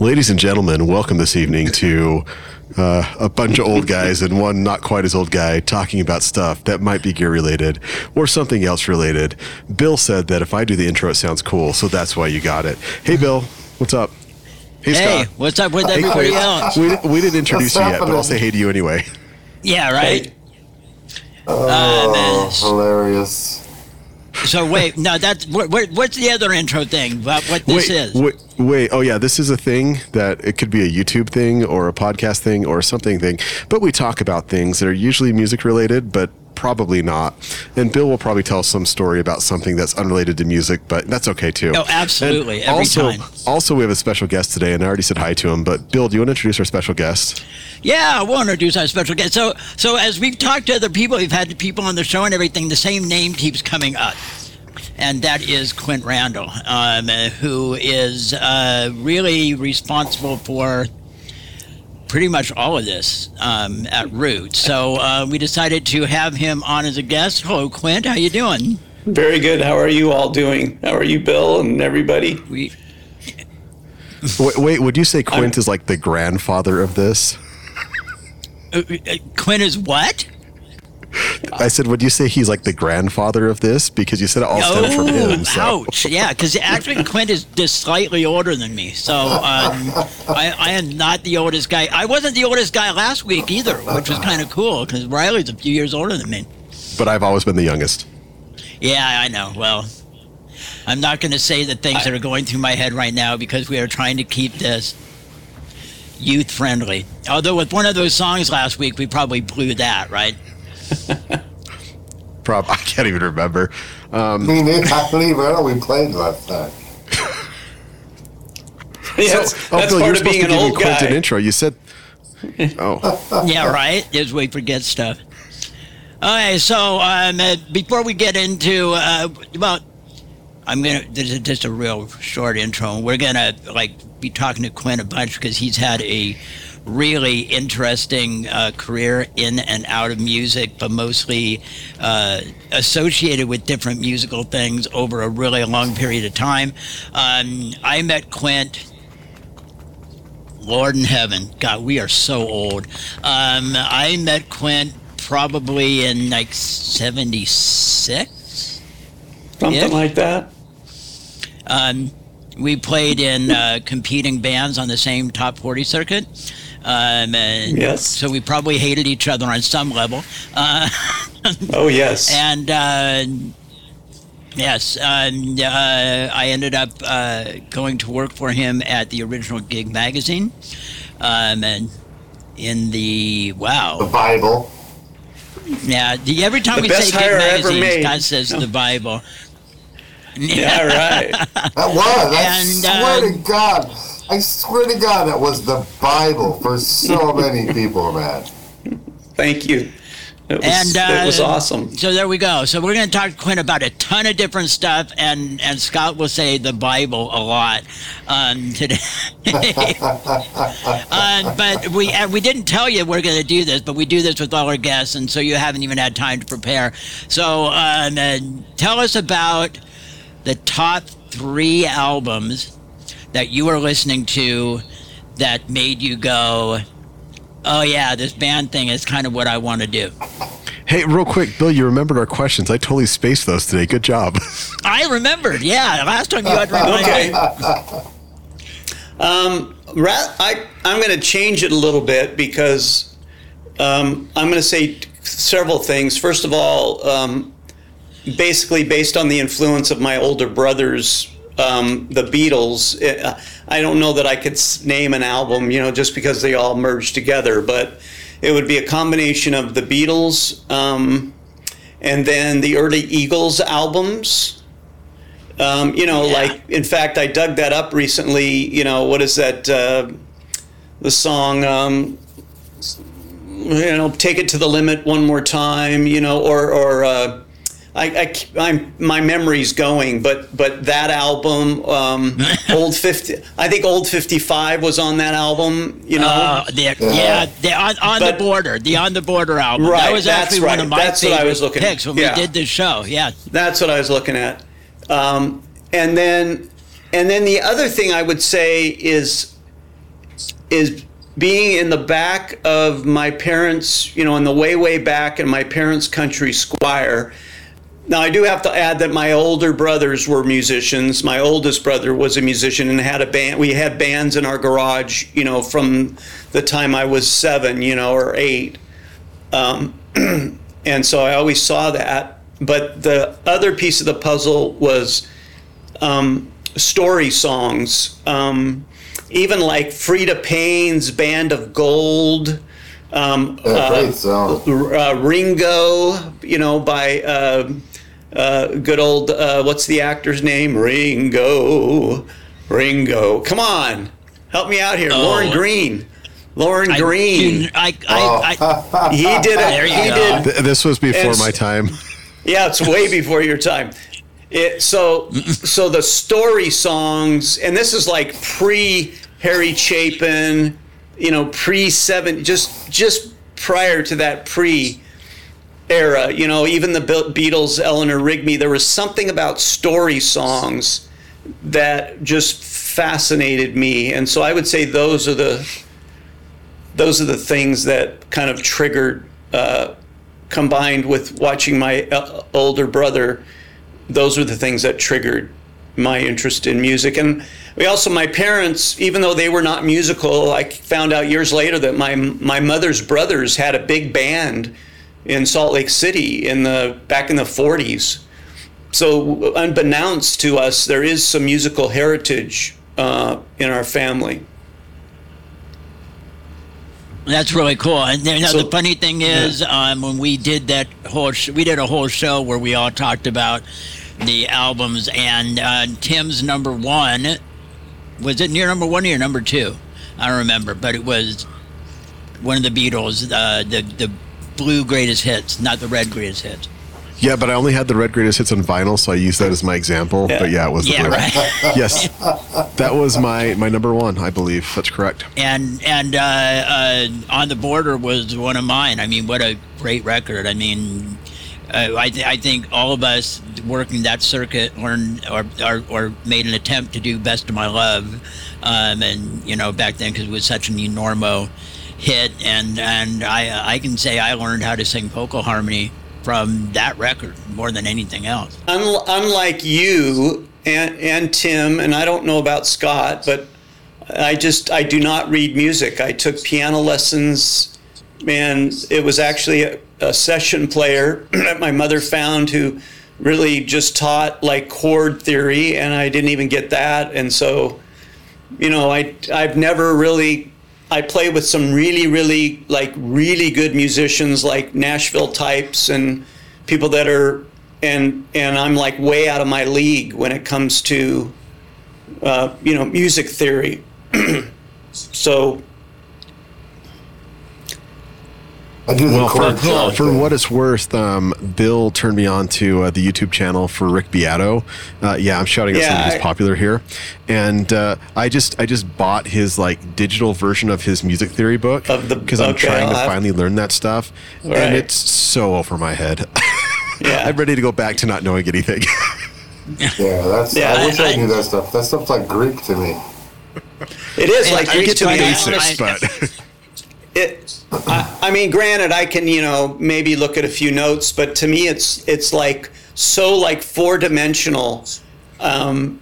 Ladies and gentlemen, welcome this evening to uh, a bunch of old guys and one not quite as old guy talking about stuff that might be gear related or something else related. Bill said that if I do the intro, it sounds cool, so that's why you got it. Hey, Bill, what's up? Hey, Scott. what's up with Hey, everybody Quint. else? We, we didn't introduce you yet, but I'll say hey to you anyway. Yeah, right. Oh, man. hilarious. So wait, no, that's what, what, what's the other intro thing about what this wait, is? wait, wait. Oh, yeah. This is a thing that it could be a YouTube thing or a podcast thing or something thing. But we talk about things that are usually music related, but probably not. And Bill will probably tell some story about something that's unrelated to music, but that's okay too. Oh, absolutely, And every also, time. also, we have a special guest today, and I already said hi to him. But Bill, do you want to introduce our special guest? Yeah, we'll introduce our special guest. So, so as we've talked to other people, we've had people on the show and everything. The same name keeps coming up, and that is Quint Randall, um, who is uh, really responsible for pretty much all of this um, at Root. So uh, we decided to have him on as a guest. Hello, Quint. How you doing? Very good. How are you all doing? How are you, Bill, and everybody? We Wait, wait would you say Quint is like the grandfather of this? uh, uh, Quint is what? I said, would you say he's like the grandfather of this? Because you said it all stemmed from him. So. ouch! Yeah, because actually Quint is just slightly older than me, so um, I, I am not the oldest guy. I wasn't the oldest guy last week either, which was kind of cool because Riley's a few years older than me. But I've always been the youngest. Yeah, I know. Well, I'm not going to say the things that are going through my head right now because we are trying to keep this youth friendly. Although with one of those songs last week, we probably blew that, right? Prob I can't even remember. Um, Me neither. I don't even know we played last time. Yes, oh, that's Bill, you're part of supposed being to an give me old Quint an guy. intro. You said, oh, yeah, right. As we forget stuff. Okay, so um, uh, before we get into uh, well, I'm gonna this is just a real short intro. We're gonna like be talking to Quint a bunch because he's had a really interesting uh, career in and out of music, but mostly uh, associated with different musical things over a really long period of time. Um, I met Quint Lord in heaven. God, we are so old. Um, I met Quint probably in like 76. Something like that. Um, we played in uh, competing bands on the same top 40 circuit. Um, and Yes. So we probably hated each other on some level. Uh, Oh, yes. and uh, yes, and uh, I ended up uh, going to work for him at the original Gig magazine, um, and in the wow The Bible. yeah. The, every time The we say Gig hire ever magazine, made. Scott says the Bible. yeah, right. That was. I And, swear uh, to God. I swear to God, that was the Bible for so many people, man. Thank you. It was, And uh, it was awesome. So there we go. So we're going to talk to Quint about a ton of different stuff, and and Scott will say the Bible a lot um, today. uh, but we uh, we didn't tell you we're going to do this, but we do this with all our guests, and so you haven't even had time to prepare. So um, tell us about the top three albums that you were listening to that made you go. Oh yeah, this band thing is kind of what I want to do. hey, real quick, Bill, you remembered our questions. I totally spaced those today. Good job. I remembered. Yeah, last time you had reminded Okay. me. Um, ra- I, I'm going to change it a little bit because um, I'm going to say t- several things. First of all, um, basically based on the influence of my older brothers, um, the Beatles. I don't know that I could name an album, you know, just because they all merged together, but it would be a combination of the Beatles um, and then the early Eagles albums. Um, you know, Yeah. like in fact, I dug that up recently. You know, what is that? Uh, the song, um, you know, "Take It to the Limit" one more time. You know, or or uh, I, I am my memory's going, but but that album, um, old fifty, I think old fifty five was on that album. You know, Uh, the, yeah, the on, on the border, the on the border album. that Right, was that's actually one of right. my That's what I was looking at. picks when Yeah. we did this show. Yeah, That's what I was looking at. Um, and then, and then the other thing I would say is, is being in the back of my parents, you know, in the way, way back in my parents' country squire. Now, I do have to add that my older brothers were musicians. My oldest brother was a musician and had a band. We had bands in our garage, you know, from the time I was seven, you know, or eight. Um, and so I always saw that. But the other piece of the puzzle was um, story songs. Um, even like Freda Payne's Band of Gold, um, song. uh, Ringo, you know, by uh, uh, good old, uh, what's the actor's name? Ringo. Ringo. Come on. Help me out here. Oh. Lorne Greene. Lauren I- Green. I, I, I, he did it. He go. did This was before my time. yeah, it's way before your time. It so so the story songs, and this is like pre Harry Chapin, you know, pre seven, just just prior to that pre era. You know, even the Beatles, Eleanor Rigby. There was something about story songs that just fascinated me, and so I would say those are the those are the things that kind of triggered. Uh, combined with watching my uh, older brother, those were the things that triggered my interest in music. And we also, my parents, even though they were not musical, I found out years later that my my mother's brothers had a big band in Salt Lake City in the back in the 40s. So unbeknownst to us, there is some musical heritage uh, in our family. That's really cool. And you know, So- the funny thing is, um, when we did that whole, sh- we did a whole show where we all talked about the albums, and uh, Tim's number one was it near number one or your number two? I don't remember, but it was one of the Beatles, uh, the the blue greatest hits, not the red greatest hits. Yeah, but I only had the red greatest hits on vinyl, so I used that as my example. Yeah. But yeah, it was the Yeah, blue. right. Yes, that was my my number one, I believe. That's correct. and and uh, uh, on the border was one of mine. I mean, what a great record! I mean, uh, I, th- I think all of us working that circuit learned or, or, or made an attempt to do "Best of My Love," um, and you know back then because it was such an enormo hit, and and I uh, I can say I learned how to sing vocal harmony from that record more than anything else. Unlike you and, and Tim, and I don't know about Scott, but I just I do not read music. I took piano lessons, and it was actually a, a session player that my mother found who really just taught like chord theory, and I didn't even get that. And so, you know, I I've never really. I play with some really, really like really good musicians like Nashville types and people that are and and I'm like way out of my league when it comes to uh, you know music theory. so I do Well, for, chord for what it's worth, um, Bill turned me on to uh, the YouTube channel for Rick Beato. Uh, yeah, I'm shouting out Yeah, something I- who's popular here, and uh, I just I just bought his like digital version of his music theory book Of the- because I'm okay, trying to I'll have- finally learn that stuff, Right. and it's so over my head. yeah, I'm ready to go back to not knowing anything. Yeah, that's. Yeah, I wish I, I- knew that stuff. That stuff's like Greek to me. it is like I Greek get to the me. basics, but It, I, I mean, granted, I can you know maybe look at a few notes, but to me, it's it's like so like four dimensional. Um,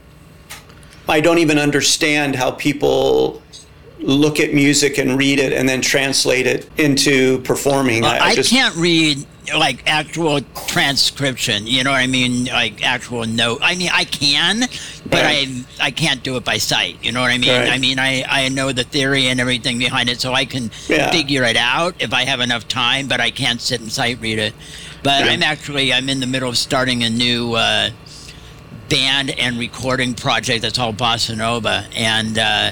I don't even understand how people look at music and read it and then translate it into performing. Uh, I, just, can't read like actual transcription. You know what I mean? Like actual note. I mean, I can, but Right. I I can't do it by sight. You know what I mean? Right. I mean, I I know the theory and everything behind it, so I can Yeah. figure it out if I have enough time. But I can't sit and sight read it. But Yeah. I'm actually I'm in the middle of starting a new. Uh, band and recording project that's all bossa nova and uh,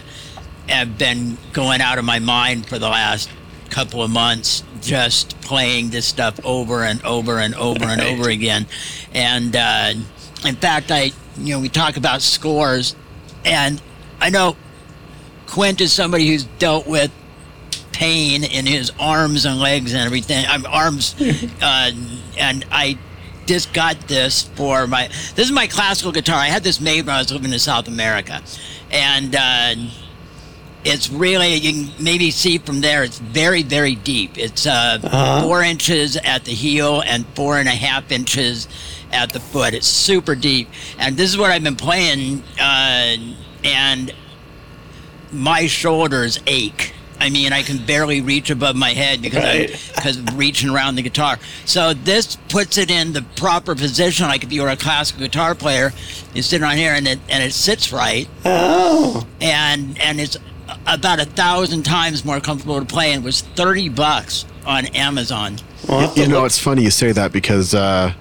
have been going out of my mind for the last couple of months just playing this stuff over and over and over and over again. And uh, in fact i you know we talk about scores and i know quint is somebody who's dealt with pain in his arms and legs and everything i'm arms uh, and i just got this for my this is my classical guitar. I had this made when i was living in south america. And uh, it's really you can maybe see from there. It's very very deep. It's uh, four inches at the heel and four and a half inches at the foot. It's super deep, and this is what I've been playing, uh, and my shoulders ache. I mean, I can barely reach above my head because Right. I because I'm reaching around the guitar. So this puts it in the proper position. Like if you were a classical guitar player, you sit on here and it and it sits right, Oh, and and it's about a thousand times more comfortable to play. And was thirty bucks on Amazon. To You know, look- it's funny you say that because uh,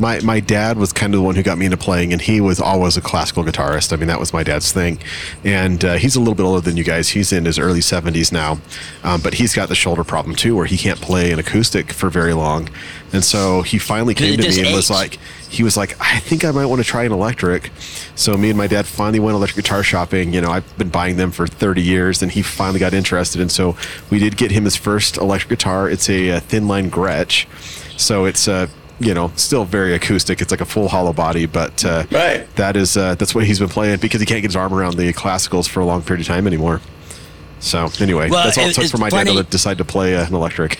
my my dad was kind of the one who got me into playing, and he was always a classical guitarist. I mean, that was my dad's thing, and uh, he's a little bit older than you guys. He's in his early seventies now, um, but he's got the shoulder problem too, where he can't play an acoustic for very long, and so he finally came to me and was like, he was like, I think I might want to try an electric. So me and my dad finally went electric guitar shopping. You know, I've been buying them for 30 years, and he finally got interested. And so we did get him his first electric guitar. It's a, uh thin line Gretsch, so it's uh, you know still very acoustic. It's like a full hollow body, but uh, Right. that is uh, that's what he's been playing because he can't get his arm around the classicals for a long period of time anymore. So anyway, Well, that's all it it- took for my dad to decide to play uh, an electric.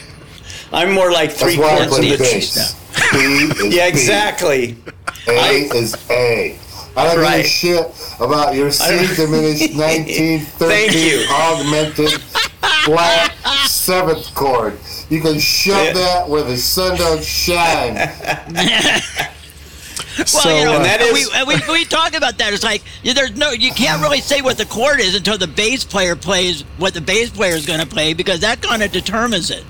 I'm more like three why chords play in the bass. B is Yeah, exactly. A is A. I don't give a shit about your C don't- diminished 19, 13, augmented, flat, seventh chord. You can shove Yeah. that where the sun don't shine. Well, So, you know, uh, that we, we, we talk about that. It's like you- there's no, you can't really say what the chord is until the bass player plays what the bass player is going to play because that kind of determines it.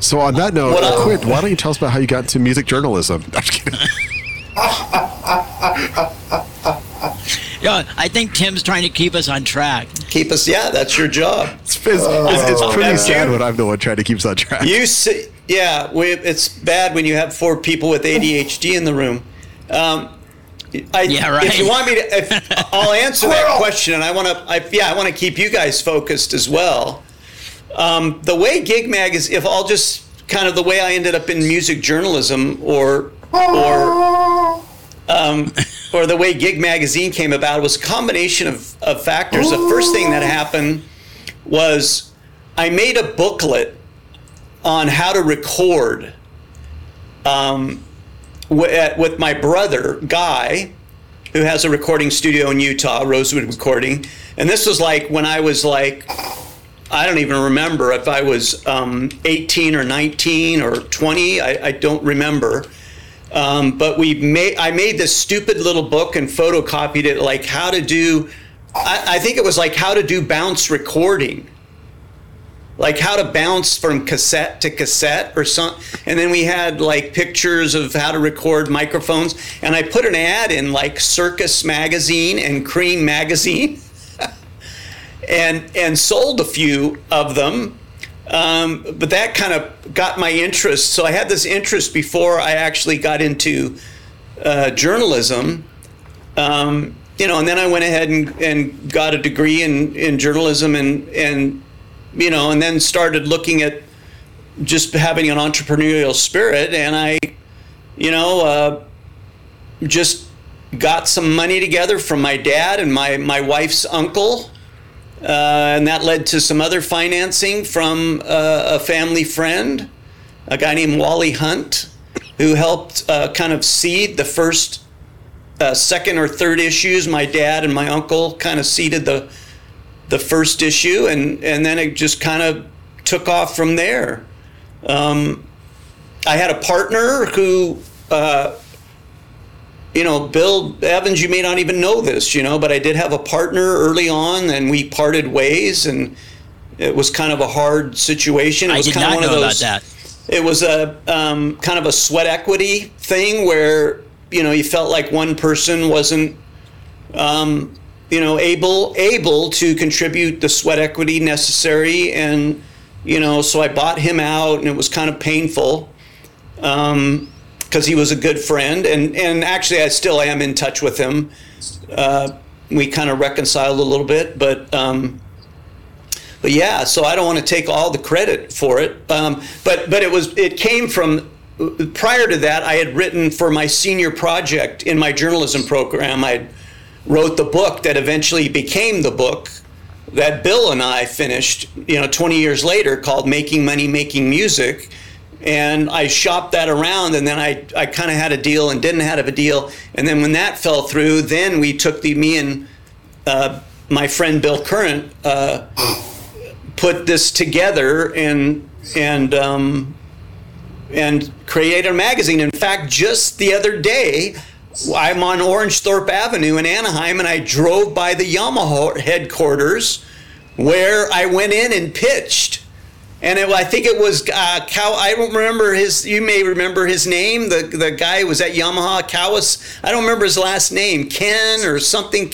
So on that note, What uh, Quint, why don't you tell us about how you got into music journalism? I'm just kidding. Yeah, I think Tim's trying to keep us on track. Keep us. Yeah, that's your job. It's, it's, it's, it's pretty sad you. when I'm the one trying to keep us on track. You see, yeah, we, it's bad when you have four people with ADHD in the room. Um, I, Yeah, right. If you want me to, if, I'll answer that question, and I want to. I, yeah, I want to keep you guys focused as well. Um, the way Gig Mag is, if I'll just kind of the way I ended up in music journalism, or or um, or the way Gig Magazine came about was a combination of, of factors. The first thing that happened was I made a booklet on how to record um, at- with my brother, Guy, who has a recording studio in Utah, Rosewood Recording. And this was like when I was like, I don't even remember if I was um, 18 or 19 or 20. I, I don't remember. Um, but we made I made this stupid little book and photocopied it like how to do I, I think it was like how to do bounce recording. Like how to bounce from cassette to cassette or something and then we had like pictures of how to record microphones and i put an ad in like circus magazine and Creem magazine and and sold a few of them um, but that kind of got my interest. So i had this interest before i actually got into uh, journalism. Um, you know and then i went ahead and, and got a degree in, in journalism and and you know and then started looking at just having an entrepreneurial spirit. And i you know uh, just got some money together from my dad and my, my wife's uncle uh, and that led to some other financing from uh, a family friend, a guy named Wally Hunt, who helped uh, kind of seed the first, uh, second or third issues. My dad and my uncle kind of seeded the the first issue, and and then it just kind of took off from there. Um, I had a partner who. You know, Bill Evans, you may not even know this, you know, but I did have a partner early on and we parted ways and it was kind of a hard situation. It I was did kind not of one know of about those, that. It was a um, kind of a sweat equity thing where, you know, you felt like one person wasn't, um, you know, able able to contribute the sweat equity necessary. And, you know, so I bought him out and it was kind of painful. Um, because he was a good friend, and and actually I still am in touch with him. Uh, we kind of reconciled a little bit, but um, but yeah. So I don't want to take all the credit for it, um, but but it was it came from prior to that. I had written for my senior project in my journalism program. I wrote the book that eventually became the book that Bill and I finished, you know, 20 years later called Making Money, Making Music. And I shopped that around and then I, I kind of had a deal and didn't have a deal. And then when that fell through, then we took the, me and uh, my friend Bill Current uh, put this together and, and, um, and created a magazine. In fact, just the other day, I'm on Orangethorpe Avenue in Anaheim, and I drove by the Yamaha headquarters where I went in and pitched. And it, I think it was uh, Cow. I don't remember his. You may remember his name. The the guy was at Yamaha Cowas. I don't remember his last name, Ken or something.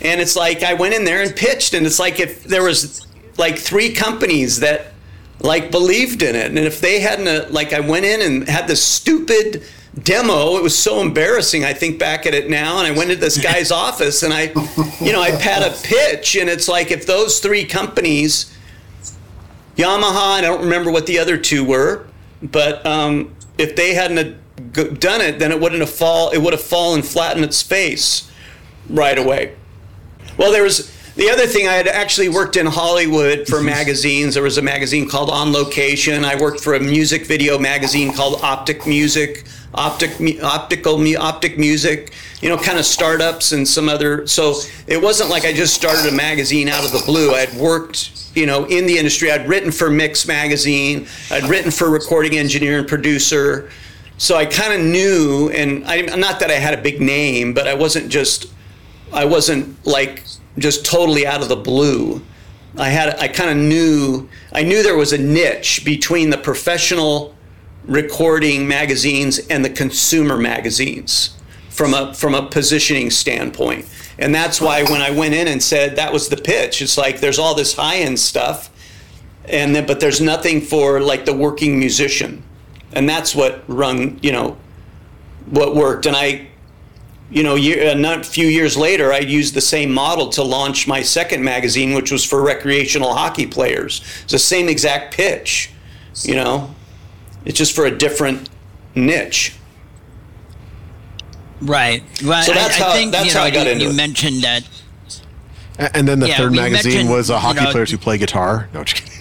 And it's like I went in there and pitched, and it's like if there was like three companies that like believed in it, and if they hadn't, uh, like I went in and had this stupid demo. It was so embarrassing. I think back at it now, and I went into this guy's office and I, you know, I had a pitch, and it's like if those three companies, Yamaha, and I don't remember what the other two were, but um, if they hadn't done it, then it wouldn't have fall. It would have fallen flat in its face right away. Well, there was the other thing. I had actually worked in Hollywood for magazines. There was a magazine called On Location. I worked for a music video magazine called Optic Music optic optical optic music you know kind of startups and some other so it wasn't like i just started a magazine out of the blue I had worked you know in the industry. I'd written for mix magazine. I'd written for recording engineer and producer. So i kind of knew and I, not that i had a big name but i wasn't just i wasn't like just totally out of the blue. I had i kind of knew i knew there was a niche between the professional recording magazines and the consumer magazines from a from a positioning standpoint. And that's why when I went in and said that was the pitch, it's like there's all this high end stuff, and then but there's nothing for like the working musician, and that's what run you know, what worked. And I, you know, year, a uh, few years later, I used the same model to launch my second magazine, which was for recreational hockey players. It's the same exact pitch, you know. It's just for a different niche. Right. Well, so that's I, how, I think, that's you know, how I got you, into you it. mentioned that. And then the Yeah, third magazine was uh, hockey you know- players who play guitar. No, just kidding.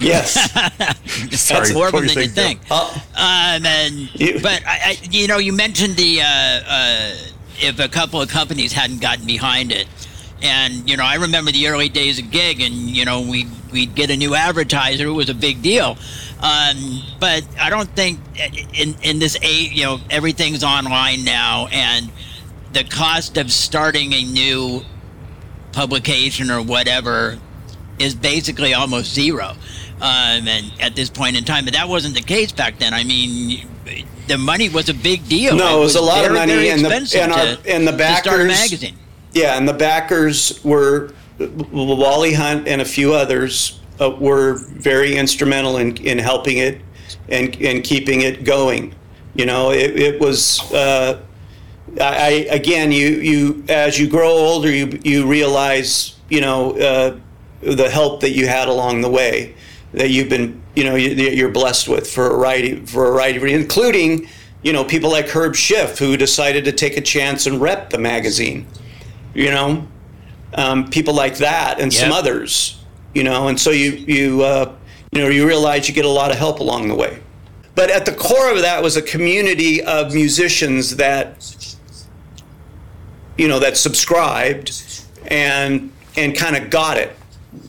Yes. Sorry, That's more what than you you think. Uh, Um, and, You- but I, I, you know, you mentioned the uh, uh, if a couple of companies hadn't gotten behind it, and you know, I remember the early days of gig, and you know, we we'd get a new advertiser. It was a big deal. Um, but I don't think in in this age, you know, everything's online now, and the cost of starting a new publication or whatever is basically almost zero. Um, and at this point in time, but that wasn't the case back then. I mean, the money was a big deal. No, it was a lot of money, and the- and our- to, and the to start a backers- magazine. yeah, and the backers were Wally Hunt and a few others uh, were very instrumental in, in helping it and, and keeping it going. You know, it, it was. Uh, I, again, you you as you grow older, you you realize you know uh, the help that you had along the way that you've been you know you, you're blessed with for a variety for a variety of reasons, including you know people like Herb Schiff who decided to take a chance and rep the magazine. You know, um, people like that and some others. You know, and so you you uh, you know you realize you get a lot of help along the way. But at the core of that was a community of musicians that you know that subscribed and and kind of got it.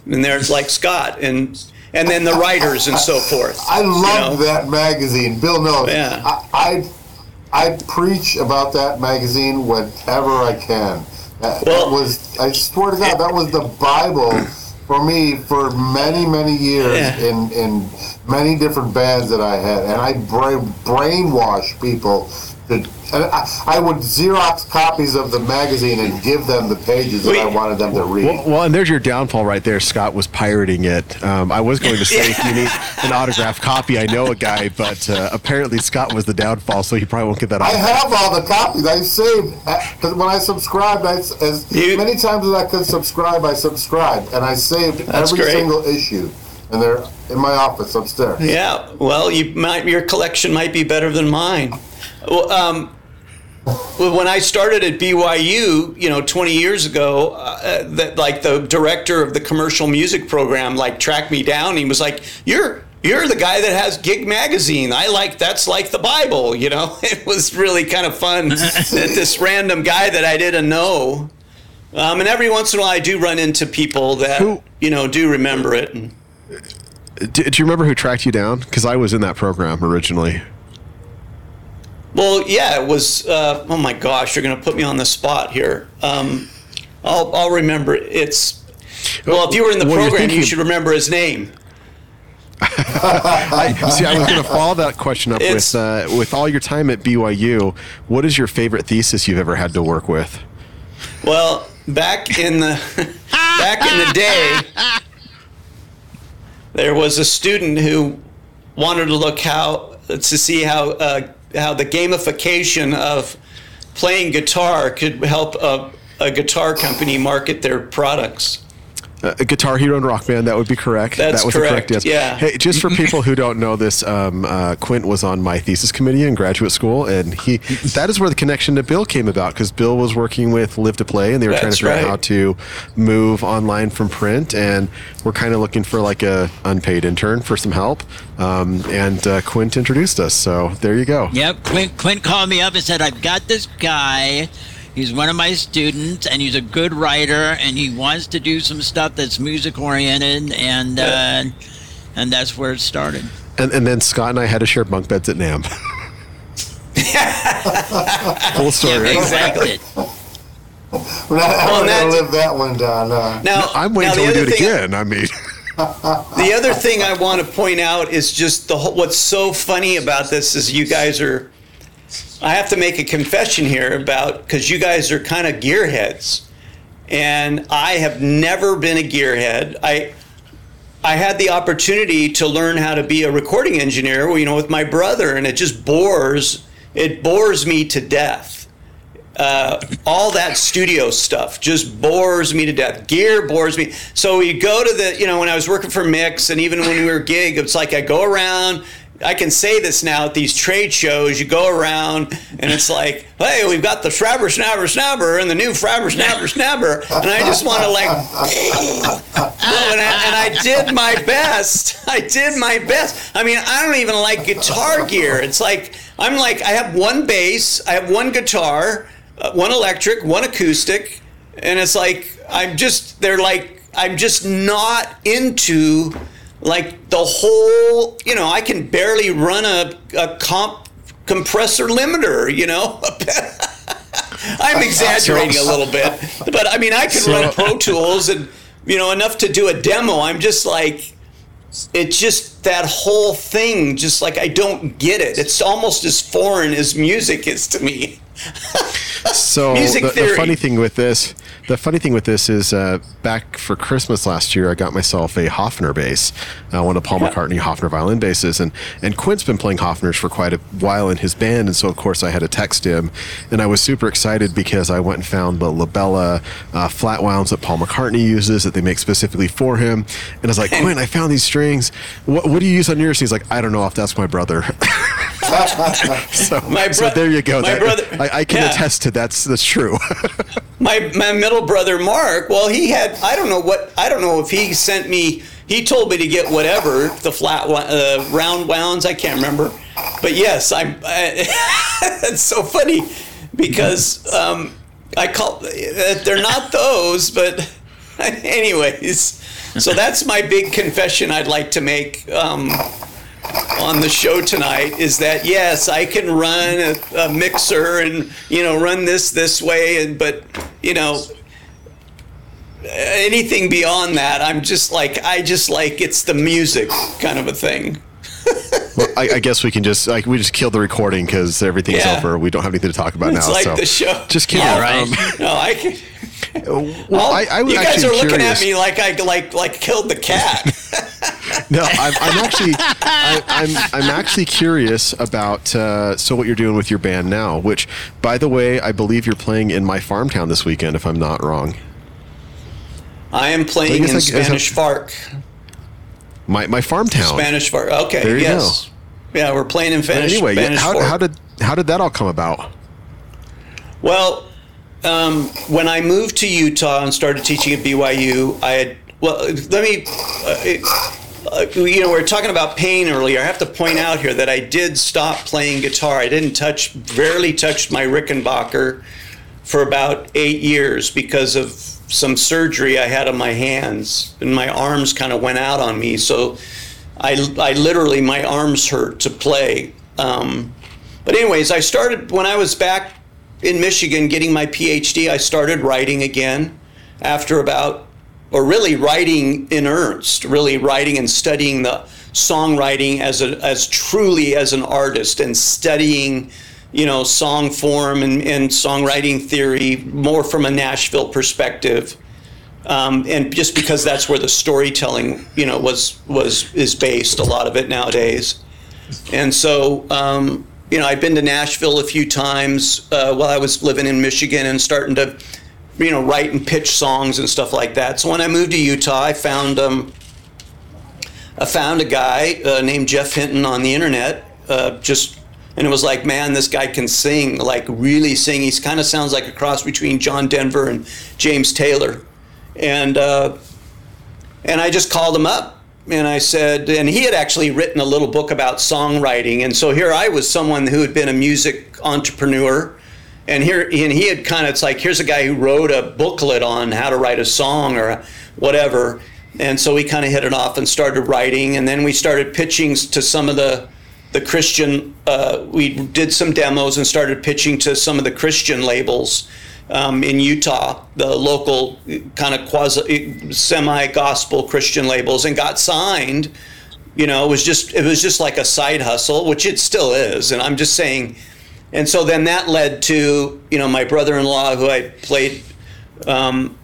And there's like Scott and and then the writers and so forth. I love know? that magazine. Bill knows. Yeah. I, I I preach about that magazine whenever I can. That, that was I swear to God that was the Bible for me for many many years Yeah. in in many different bands that I had, and I bra- brainwash people. To, and I, I would Xerox copies of the magazine and give them the pages that I wanted them to read. Well, well, and there's your downfall right there. Scott was pirating it. Um, I was going to say if you need an autographed copy, I know a guy, but uh, apparently Scott was the downfall, so he probably won't get that. I autograph. have all the copies. I saved because when I subscribed, I, as You- many times as I could subscribe, I subscribed, and I saved every great. single issue, and they're in my office upstairs. Yeah, well, you might your collection might be better than mine. Well, um, when I started at BYU, you know, 20 years ago, uh, that like the director of the commercial music program like tracked me down. He was like, "You're you're the guy that has Gig Magazine. I like that's like the Bible." You know, it was really kind of fun that this random guy that I didn't know. Um, and every once in a while, I do run into people that Who- you know do remember it. And, Do, do you remember who tracked you down? Because I was in that program originally. Well, yeah, it was. Uh, oh my gosh, you're going to put me on the spot here. Um, I'll, I'll remember. It's well, if you were in the Well, program, you should remember his name. I see. I was going to follow that question up It's- with uh, with all your time at BYU. What is your favorite thesis you've ever had to work with? Well, back in the back in the day, there was a student who wanted to look how to see how uh, how the gamification of playing guitar could help a, a guitar company market their products. Uh, a Guitar Hero and Rock Band. That would be correct. That's that was correct, the correct yes. yeah. Hey, just for people who don't know this, um, uh, Quint was on my thesis committee in graduate school, and he that is where the connection to Bill came about because Bill was working with Live to Play, and they were trying to figure right. out how to move online from print, and we're kind of looking for like a unpaid intern for some help. Um, and uh, Quint introduced us, so there you go. Yep. Quint, Quint called me up and said, I've got this guy. He's one of my students, and he's a good writer, and he wants to do some stuff that's music oriented, and uh, and that's where it started. And, and then Scott and I had to share bunk beds at NAMM. Full story. Yeah, exactly. We're not ever and going to live that one down. Uh, Now, I'm waiting the till we do it thing- again. I mean, The other thing I want to point out is just the whole, what's so funny about this is you guys are. I have to make a confession here about because you guys are kind of gearheads, and I have never been a gearhead. I I had the opportunity to learn how to be a recording engineer, you know, with my brother, and it just bores it bores me to death. Uh, all that studio stuff just bores me to death. Gear bores me. So we go to the, you know, when I was working for Mix, and even when we were gig, it's like I go around. I can say this now at these trade shows. You go around, and it's like, hey, we've got the Frabber Snabber Snabber and the new Frabber Snabber Snabber, and I just want to like and I, and I did my best. I did my best. I mean, I don't even like guitar gear. It's like I'm like I have one bass, I have one guitar, uh, one electric, one acoustic, and it's like I'm just they're like I'm just not into like the whole. You know, I can barely run a, a comp compressor limiter. You know. I'm exaggerating a little bit, but I mean, I can run Pro Tools and you know enough to do a demo. I'm just like, it's just that whole thing. Just like I don't get it. It's almost as foreign as music is to me. So Music the, the funny thing with this, the funny thing with this is, uh, back for Christmas last year, I got myself a Hofner bass, uh, one of Paul McCartney Hofner violin basses, and and Quint's been playing Hofners for quite a while in his band, and so of course I had to text him, and I was super excited because I went and found the La Bella uh, flat wounds that Paul McCartney uses that they make specifically for him, and I was like, Quint, I found these strings. What what do you use on yours? He's like, I don't know. I'll have to ask my brother. so, My so there you go. my That- brother- I, I can yeah. attest to that's that's true. my my middle brother Mark, well, he had I don't know what I don't know if he sent me. He told me to get whatever the flat uh, round wounds. I can't remember, but yes, I'm. I, it's so funny because um, I call uh, they're not those, but anyways. So that's my big confession I'd like to make. Um, on the show tonight is that yes, I can run a, a mixer and you know run this this way, and but you know anything beyond that, I'm just like I just like it's the music kind of a thing. well, I, I guess we can just like we just kill the recording because everything's Yeah. over. We don't have anything to talk about It's now. like so the show. just kidding. Yeah, right. Um, No, I can. well, I, I was you guys actually are looking curious. at me like I like like killed the cat. No, I'm, I'm actually I, I'm I'm actually curious about uh, so what you're doing with your band now. Which, by the way, I believe you're playing in my farm town this weekend, if I'm not wrong. I am playing in I- I have- Spanish Fark. My my farm town. Spanish Fark. Okay. There you yes. Yeah, we're playing in But Spanish. anyway, Spanish how, how did how did that all come about? Well, um, when I moved to Utah and started teaching at BYU, I had well. Let me. Uh, uh, you know, we were talking about pain earlier. I have to point out here that I did stop playing guitar. I didn't touch, barely touched my Rickenbacker for about eight years because of some surgery I had on my hands, and my arms kind of went out on me. So I, I literally, my arms hurt to play. Um, but, anyways, I started when I was back in Michigan getting my PhD, I started writing again after about, or really writing in earnest, really writing and studying the songwriting as a, as truly as an artist and studying you know, song form and, and songwriting theory more from a Nashville perspective. Um, and just because that's where the storytelling, you know, was was is based a lot of it nowadays. And so, um, you know, I've been to Nashville a few times uh, while I was living in Michigan and starting to, you know, write and pitch songs and stuff like that. So when I moved to Utah, I found um, I found a guy uh, named Jeff Hinton on the internet, uh, just and it was like, man, this guy can sing, like really sing. He kind of sounds like a cross between John Denver and James Taylor, and uh, and I just called him up and I said, and he had actually written a little book about songwriting, and so here I was, someone who had been a music entrepreneur, and here and he had kind of it's like here's a guy who wrote a booklet on how to write a song or whatever, and so we kind of hit it off and started writing, and then we started pitching to some of the the Christian, uh, we did some demos and started pitching to some of the Christian labels um, in Utah, the local kind of quasi semi gospel Christian labels, and got signed. You know, it was just it was just like a side hustle, which it still is. And I'm just saying, and so then that led to you know my brother-in-law who I played. Um,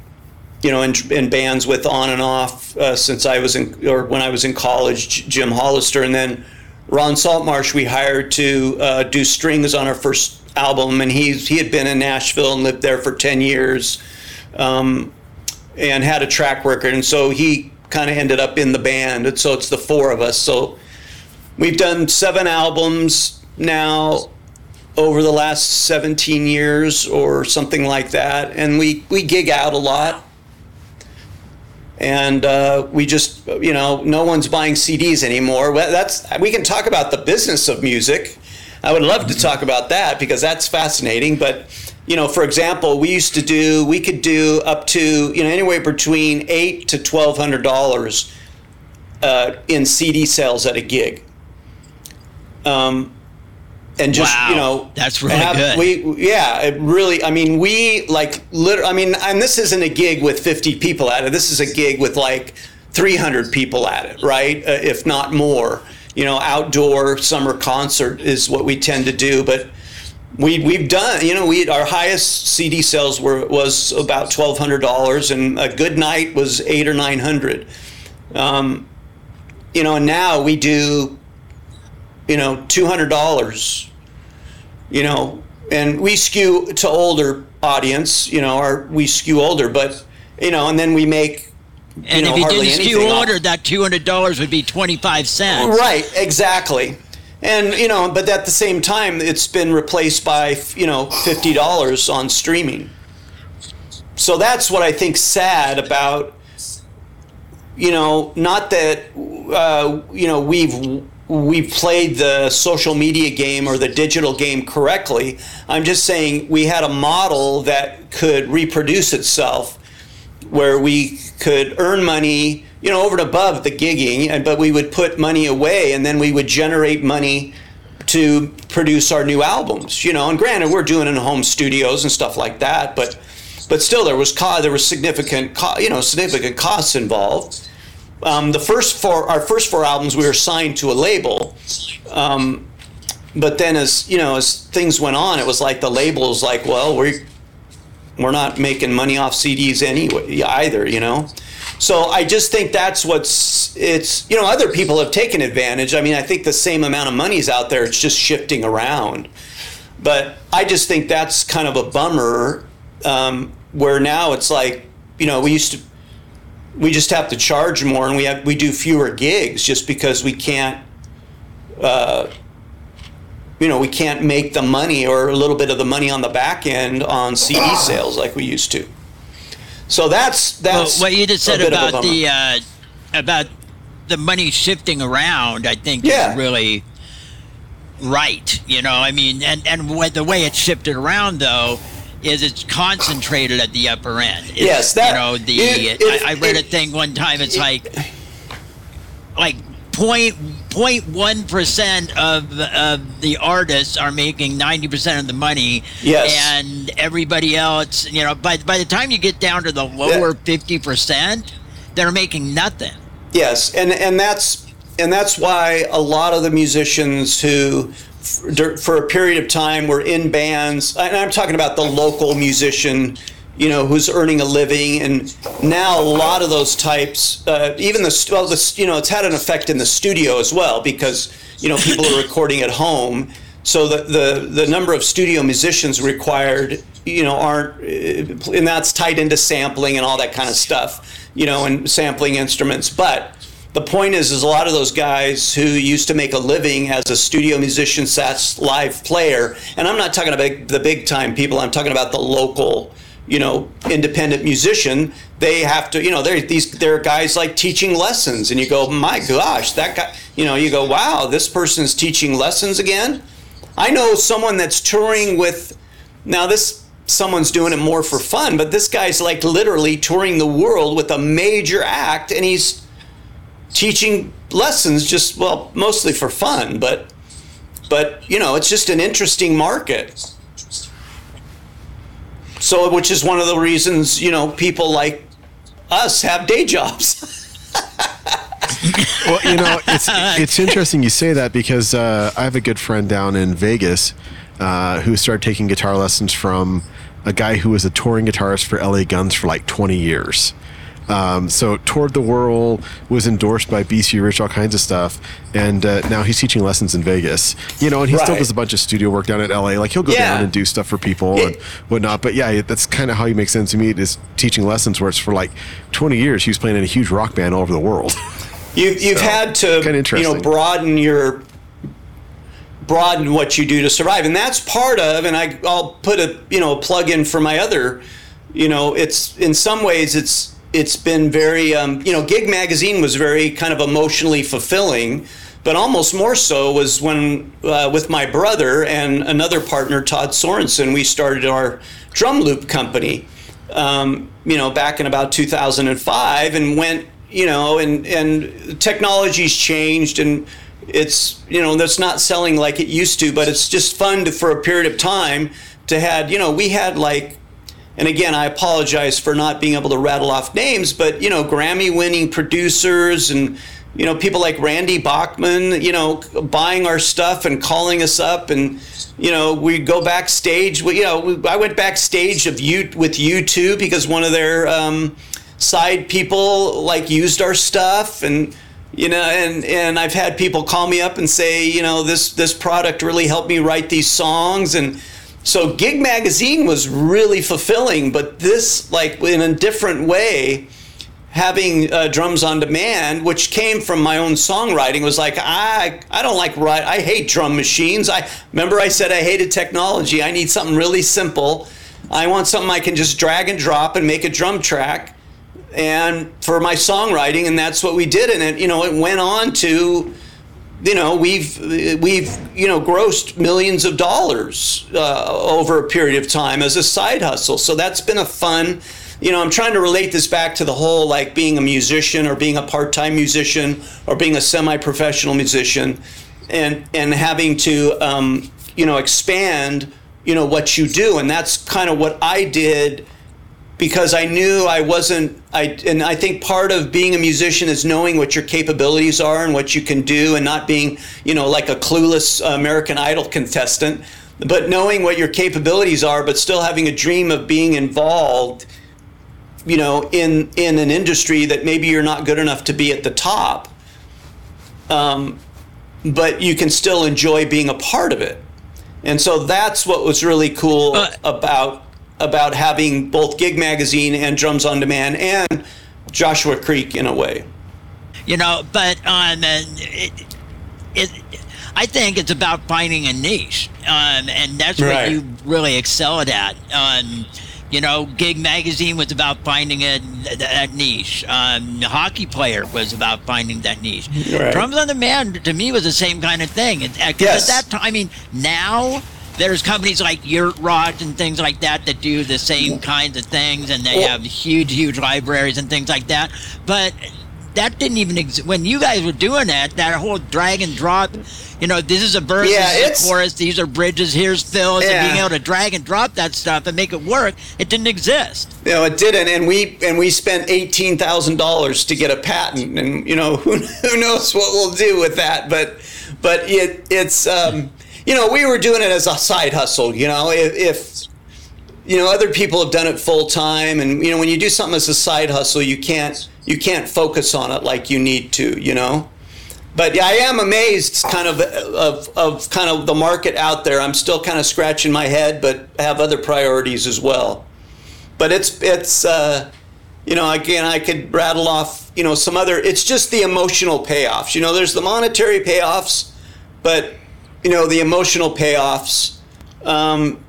you know, in, in, bands with on and off uh, since I was in, or when I was in college, Jim Hollister, and then Ron Saltmarsh we hired to uh, do strings on our first album, and he's he had been in Nashville and lived there for ten years, um, and had a track record, and so he kind of ended up in the band, and so it's the four of us. So we've done seven albums now over the last 17 years or something like that, and we we gig out a lot and uh, we just you know no one's buying CDs anymore. That's we can talk about the business of music. I would love to talk about that because that's fascinating. But you know, for example, we used to do we could do up to you know anywhere between eight to twelve hundred dollars uh, in CD sales at a gig. Um, and just wow. you know that's really have, good. We yeah, it really. I mean, we like literally. I mean, and this isn't a gig with fifty people at it. This is a gig with like three hundred people at it, right? Uh, if not more. You know, outdoor summer concert is what we tend to do, but we we've done. You know, we our highest CD sales were was about twelve hundred dollars, and a good night was eight or nine hundred. Um, you know, and now we do you know, two hundred dollars. You know, and we skew to older audience. You know, or we skew older, but you know, and then we make. You and know, if you didn't skew anything off- older, that two hundred dollars would be twenty five cents. Right, exactly. And you know, but at the same time, it's been replaced by you know fifty dollars on streaming. So that's what I think sad about. You know, not that uh, you know we've we've played the social media game or the digital game correctly. I'm just saying we had a model that could reproduce itself where we could earn money, you know, over and above the gigging, but we would put money away and then we would generate money to produce our new albums, you know. And granted, we're doing in home studios and stuff like that, but but still there was co- there was significant co- you know significant costs involved. Um, the first four our first four albums we were signed to a label. Um, but then as you know as things went on it was like the label was like well we we're not making money off CDs anyway either, you know. So I just think that's what's it's you know other people have taken advantage. I mean I think the same amount of money's out there. It's just shifting around. But I just think that's kind of a bummer. Um, where now it's like you know we used to we just have to charge more and we have we do fewer gigs just because we can't. Uh, you know we can't make the money or a little bit of the money on the back end on CD sales like we used to. So that's that's well, what you just said bit of a about the uh, about the money shifting around. I think Yeah. is really right. You know, I mean, and and the way it's shifted around though is it's concentrated at the upper end. It's, Yes, that- you know the it- it- I, I read it- a thing one time. It's like like point point one percent of of the artists are making ninety percent of the money. Yes. and everybody else, you know, by by the time you get down to the lower fifty percent, they're making nothing. Yes, and and that's and that's why a lot of the musicians who, for, a period of time, were in bands. And I'm talking about the local musician, you know, who's earning a living, and now a lot of those types, uh, even the well, the, you know, it's had an effect in the studio as well because you know people are recording at home. So the, the the number of studio musicians required, you know, aren't, uh, and that's tied into sampling and all that kind of stuff, you know, and sampling instruments. But the point is, is a lot of those guys who used to make a living as a studio musician, slash live player, and I'm not talking about the big time people. I'm talking about the local, you know, independent musician. They have to, you know, they're these they're guys like teaching lessons, and you go, my gosh, that guy, you know, you go, wow, this person's teaching lessons again. I know someone that's touring with, now this someone's doing it more for fun, but this guy's like literally touring the world with a major act, and he's teaching lessons just well mostly for fun but but you know it's just an interesting market so which is one of the reasons you know people like us have day jobs well, you know, it's it's interesting you say that because uh, I have a good friend down in Vegas uh, who started taking guitar lessons from a guy who was a touring guitarist for LA Guns for like 20 years. Um, so toured the world, was endorsed by BC Rich, all kinds of stuff, and uh, now he's teaching lessons in Vegas. You know, and he still does a bunch of studio work down at LA. Like he'll go Yeah. down and do stuff for people It- and whatnot. But yeah, that's kind of how he makes sense to me. Is teaching lessons where it's for like 20 years. He was playing in a huge rock band all over the world. you, you've So, had to you know broaden your broaden what you do to survive and that's part of and I, i'll put a you know a plug in for my other you know it's in some ways it's it's been very um, you know gig magazine was very kind of emotionally fulfilling but almost more so was when uh, with my brother and another partner todd sorensen we started our drum loop company um, you know back in about 2005 and went you know and and technology's changed and it's you know that's not selling like it used to but it's just fun to, for a period of time to had you know we had like and again i apologize for not being able to rattle off names but you know grammy winning producers and you know people like randy bachman you know buying our stuff and calling us up and you know we go backstage. We, you know we, i went backstage of you with U2 because one of their um, side people like used our stuff and you know and and I've had people call me up and say you know this this product really helped me write these songs and so gig magazine was really fulfilling but this like in a different way having uh, drums on demand which came from my own songwriting was like i i don't like write i hate drum machines. I remember i said i hated technology. I need something really simple. I want something i can just drag and drop and make a drum track and for my songwriting and that's what we did and it you know it went on to you know we've we've you know grossed millions of dollars uh, over a period of time as a side hustle. So that's been a fun you know i'm trying to relate this back to the whole like being a musician or being a part-time musician or being a semi-professional musician and and having to um, you know expand you know what you do. And that's kind of what i did because I knew I wasn't I and I think part of being a musician is knowing what your capabilities are and what you can do and not being, you know, like a clueless American Idol contestant, but knowing what your capabilities are but still having a dream of being involved you know in in an industry that maybe you're not good enough to be at the top um, but you can still enjoy being a part of it. And so that's what was really cool Uh, about about having both Gig Magazine and Drums on Demand and Joshua Creek in a way. you know but um it, it I think it's about finding a niche, um, and that's what Right. you really excelled at. Um, you know, Gig Magazine was about finding a, that niche. Um, hockey player was about finding that niche. Right. Drums on Demand to me was the same kind of thing. Yes. At that time, I mean, now there's companies like Yurt Rock and things like that that do the same kinds of things, and they have huge, huge libraries and things like that. But that didn't even exist when you guys were doing that. That whole drag and drop. You know, this is a verse, Yeah, this is a chorus, these are bridges, here's fills, and being able to drag and drop that stuff and make it work, it didn't exist. You know, it didn't, and we and we spent eighteen thousand dollars to get a patent, and you know who who knows what we'll do with that, but but it it's um, you know we were doing it as a side hustle. You know, if, if you know other people have done it full time, and you know when you do something as a side hustle, you can't you can't focus on it like you need to. You know. But I am amazed, kind of, of, of kind of the market out there. I'm still kind of scratching my head, but have other priorities as well but it's it's uh, you know again I could rattle off you know some other it's just the emotional payoffs you know there's the monetary payoffs but you know the emotional payoffs um,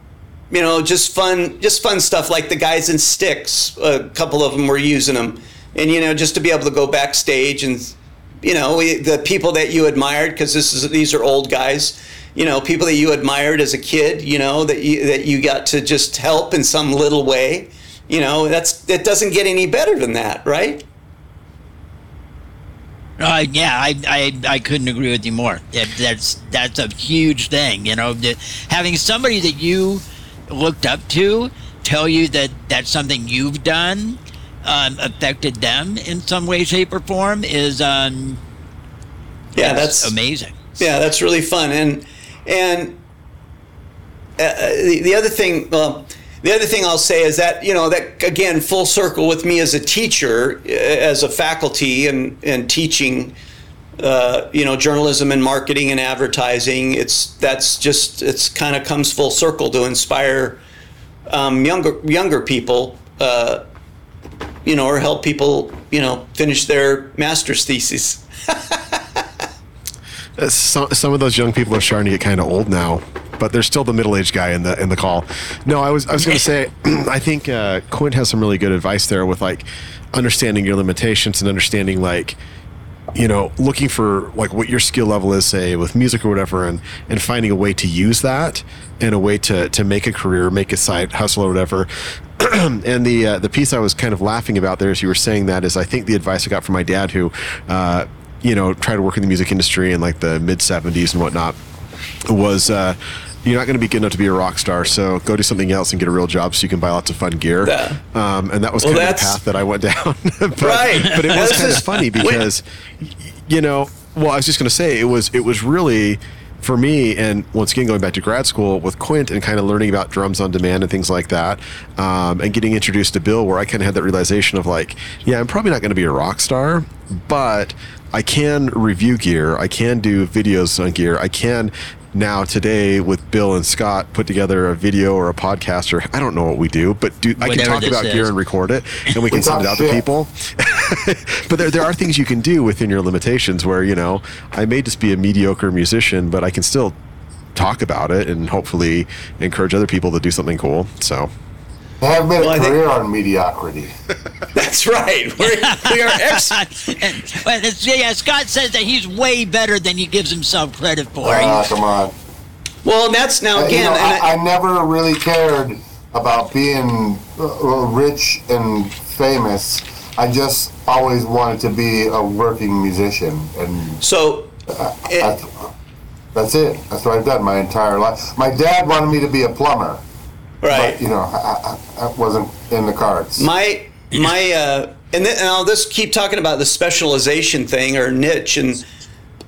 you know just fun just fun stuff like the guys in Styx a couple of them were using them and you know just to be able to go backstage and you know the people that you admired because this is these are old guys you know people that you admired as a kid you know that you that you got to just help in some little way you know that's it doesn't get any better than that right Uh, yeah, I, I, I couldn't agree with you more. That, that's that's a huge thing. You know, having somebody that you looked up to tell you that that's something you've done um, affected them in some way, shape, or form is um, yeah that's amazing. yeah that's really fun and and uh, uh, the, the other thing well the other thing I'll say is that you know that again full circle with me as a teacher uh, as a faculty and and teaching uh, you know journalism and marketing and advertising it's that's just it's kind of comes full circle to inspire um, younger younger people uh, you know or help people you know finish their master's thesis. Uh, Some, some of those young people are starting to get kind of old now, but there's still the middle-aged guy in the in the call. No, I was I was going to say, I think uh, Quint has some really good advice there with like understanding your limitations and understanding like you know looking for like what your skill level is say with music or whatever and and finding a way to use that and a way to to make a career make a side hustle or whatever and the uh, the piece I was kind of laughing about there as you were saying that is I think the advice I got from my dad who uh, you know tried to work in the music industry in like the mid 70s and whatnot was uh, you're not going to be good enough to be a rock star, so go do something else and get a real job so you can buy lots of fun gear. Yeah. Um, and that was Well, kind of the path that I went down. but, Right. But it was kind of funny because, you know, well, I was just going to say it was it was really for me, and once again going back to grad school with Quint and kind of learning about drums on demand and things like that, um, and getting introduced to Bill, where I kind of had that realization of like, yeah, I'm probably not going to be a rock star, but I can review gear, I can do videos on gear, I can now today with Bill and Scott put together a video or a podcast or I don't know what we do, but do I can talk about is. gear and record it and we can send it out to people. but there, there are things you can do within your limitations where, you know, I may just be a mediocre musician, but I can still talk about it and hopefully encourage other people to do something cool. So I have made Well, I a think- career on mediocrity. that's right We're, we are ex- and, well, yeah, Scott says that he's way better than he gives himself credit for. Ah, He's- come on. well and that's now Uh, you again know, and I, I never really cared about being uh, rich and famous. I just always wanted to be a working musician, and so it, that's, that's it. That's what I've done my entire life. My dad wanted me to be a plumber, right. But you know, I, I, that wasn't in the cards. my my uh and, then, and I'll just keep talking about the specialization thing or niche and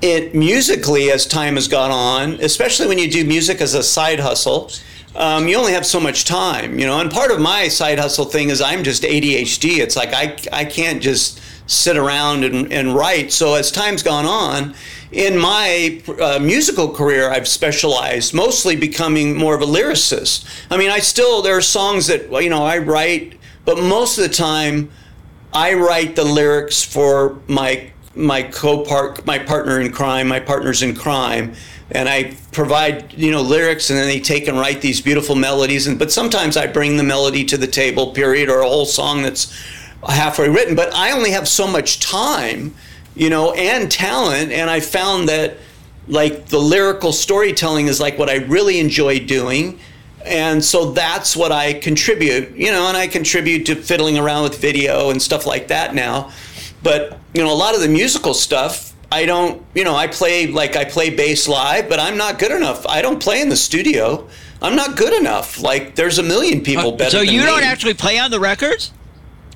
it musically as time has gone on especially when you do music as a side hustle um, you only have so much time you know and part of my side hustle thing is i'm just adhd it's like i, I can't just sit around and, and write. So as time's gone on in my uh, musical career i've specialized mostly becoming more of a lyricist i mean i still there are songs that you know i write but most of the time I write the lyrics for my my co-part my partner in crime, my partners in crime. and I provide you know lyrics, and then they take and write these beautiful melodies. And but sometimes I bring the melody to the table, period, or a whole song that's halfway written. But I only have so much time, you know, and talent, and I found that like the lyrical storytelling is like what I really enjoy doing. And so that's what I contribute, you know, and I contribute to fiddling around with video and stuff like that now. But, you know, a lot of the musical stuff, I don't, you know, I play like I play bass live, but I'm not good enough. I don't play in the studio. I'm not good enough. Like there's a million people uh, better so you don't actually play on the records?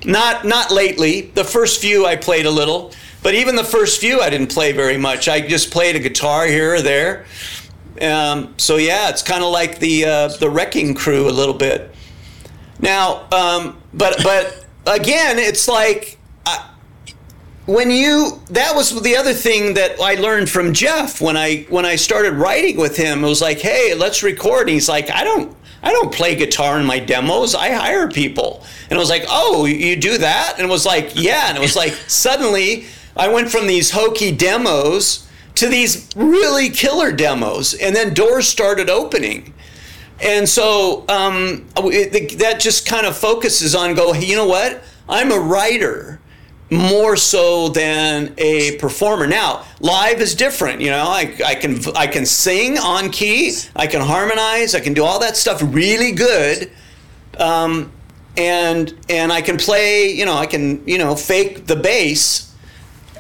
Not not lately. The first few I played a little, but even the first few I didn't play very much. I just played a guitar here or there. Um, so yeah, it's kind of like the uh, the Wrecking Crew a little bit. Now, um, but but again, it's like uh, when you that was the other thing that I learned from Jeff when I when I started writing with him. It was like, hey, let's record. And he's like, I don't I don't play guitar in my demos. I hire people. And I was like, oh, you do that? And it was like, yeah. And it was like suddenly I went from these hokey demos to these really killer demos, and then doors started opening. And so um, it, that just kind of focuses on go, hey, you know what? I'm a writer more so than a performer. Now, live is different. You know, I, I can I can sing on key, I can harmonize, I can do all that stuff really good, um, and and I can play. You know, I can you know fake the bass.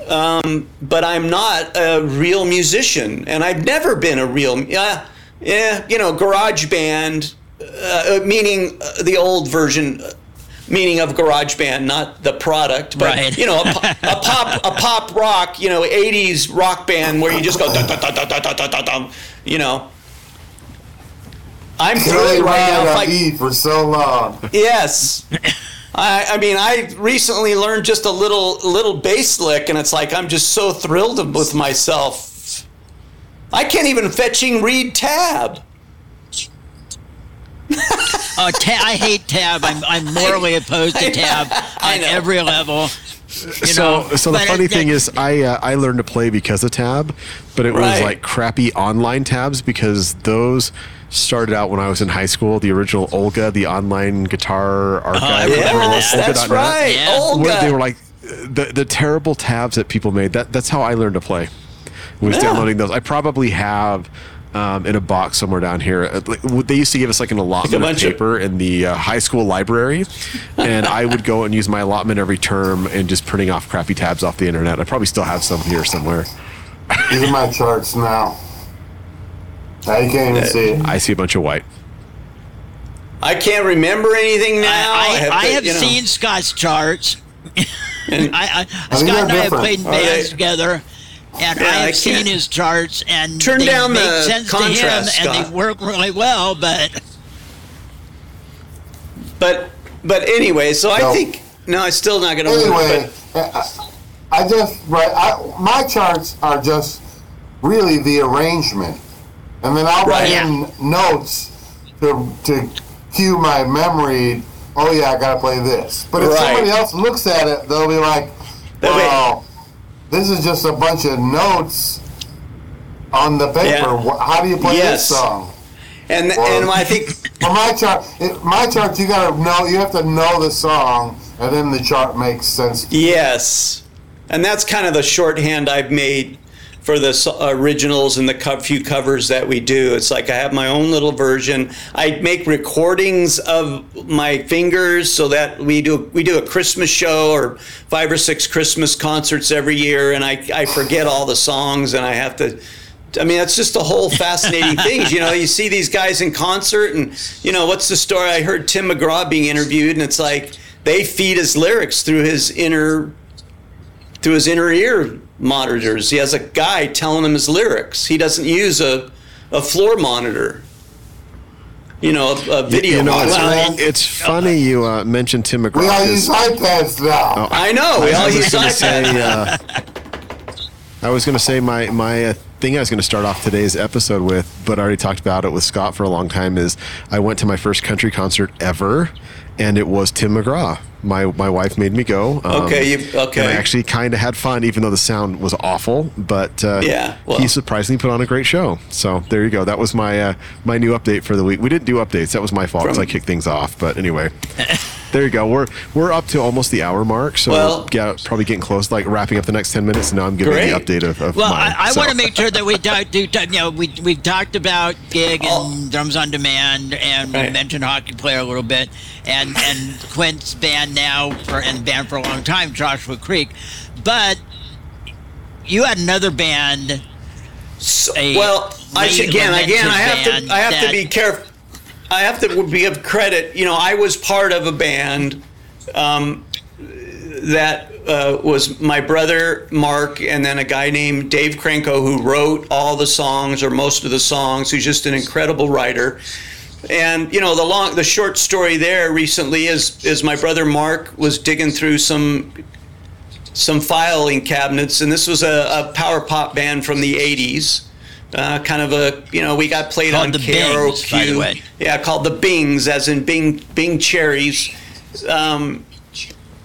Um, but I'm not a real musician, and I've never been a real. Yeah, yeah, you know, garage band, uh, meaning uh, the old version meaning of garage band not the product but Right. you know a, po- a pop a pop rock you know 80s rock band where you just go dun, dun, dun, dun, dun, dun, dun, dun, dun, you know i'm Carry right now around if on I- E for so long. yes I, I mean i recently learned just a little little bass lick and it's like i'm just so thrilled with myself. I can't even fetching read tab. Oh, ta- I hate tab. I'm, I'm morally opposed to tab I on every level. You So, know, so the funny it- thing is, I uh, I learned to play because of Tab, but it was like crappy online tabs because those started out when I was in high school. The original Olga, the online guitar archive. yeah, whatever, yes Olga.net, that's right Yeah. Olga. Where they were like the the terrible tabs that people made. That that's how I learned to play. Was Yeah. downloading those. I probably have. Um, in a box somewhere down here, Uh, like, they used to give us like an allotment of bunch of- paper in the uh, high school library, and I would go and use my allotment every term and just printing off crappy tabs off the internet. I probably still have some here somewhere. These are my charts now. Now you can't even uh, see it. I see a bunch of white. I can't remember anything now. I, I, I to, have you know. seen Scott's charts. I, I, oh, I Scott think they're and I have played in Are they- bands together, and Yeah, I I have seen his charts, and Turn they down make the sense to him, contrast, and they work really well. But But but anyway, so I think no, I'm still not going to Anyway, win. I, I just right. I, my charts are just really the arrangement, and then I'll write Right. in notes to to cue my memory. Oh yeah, I gotta play this. But if Right. somebody else looks at it, they'll be like, They'll be- "Well, this is just a bunch of notes on the paper. Yeah. How do you play Yes. this song?" And Well- and I think For my chart, it, my chart, you gotta know. You have to know the song, and then the chart makes sense. yes, and that's kind of the shorthand I've made for the originals and the few covers that we do. It's like I have my own little version. I make recordings of my fingers so that we do we do a Christmas show or five or six Christmas concerts every year, and I I forget all the songs and I have to. I mean, that's just the whole fascinating things. You know, you see these guys in concert, and you know, what's the story? I heard Tim McGraw being interviewed, and it's like they feed his lyrics through his inner through his inner ear monitors. He has a guy telling him his lyrics. He doesn't use a, a floor monitor. You know, a, a video you know, monitor. Well, it's, it's funny you uh, mentioned Tim McGraw. We all 'cause use iPads now. I know. We I all was use gonna iPads. say, uh, I was going to say my my uh, thing I was going to start off today's episode with, but I already talked about it with Scott for a long time. Is I went to my first country concert ever, and it was Tim McGraw. My my wife made me go. Um, Okay, you- okay. And I actually kind of had fun, even though the sound was awful. But uh, Yeah, well- he surprisingly put on a great show. So there you go. That was my uh, my new update for the week. We didn't do updates. That was my fault because I kicked things off. But anyway. There you go. We're we're up to almost the hour mark, so Well- yeah, probably getting close, like wrapping up the next ten minutes. And now I'm giving Great. the update of, of Well, mine. I, I so. want to make sure that we talk, do, talk- you know, we we talked about gig and Oh. drums on demand, and we mentioned hockey player a little bit, and and Quint's band now for and band for a long time, Joshua Creek, but you had another band. So, well, I again, again, I have to, I have to be careful. I have to be of credit. You know, I was part of a band um, that uh, was my brother Mark, and then a guy named Dave Krenko who wrote all the songs or most of the songs. Who's just an incredible writer. And you know, the long, the short story there recently is is my brother Mark was digging through some some filing cabinets, and this was a, a power pop band from the '80s. Uh, kind of a, you know, we got played on the Bings, by the KROQ. way. Yeah, called the Bings, as in Bing Bing cherries. Um,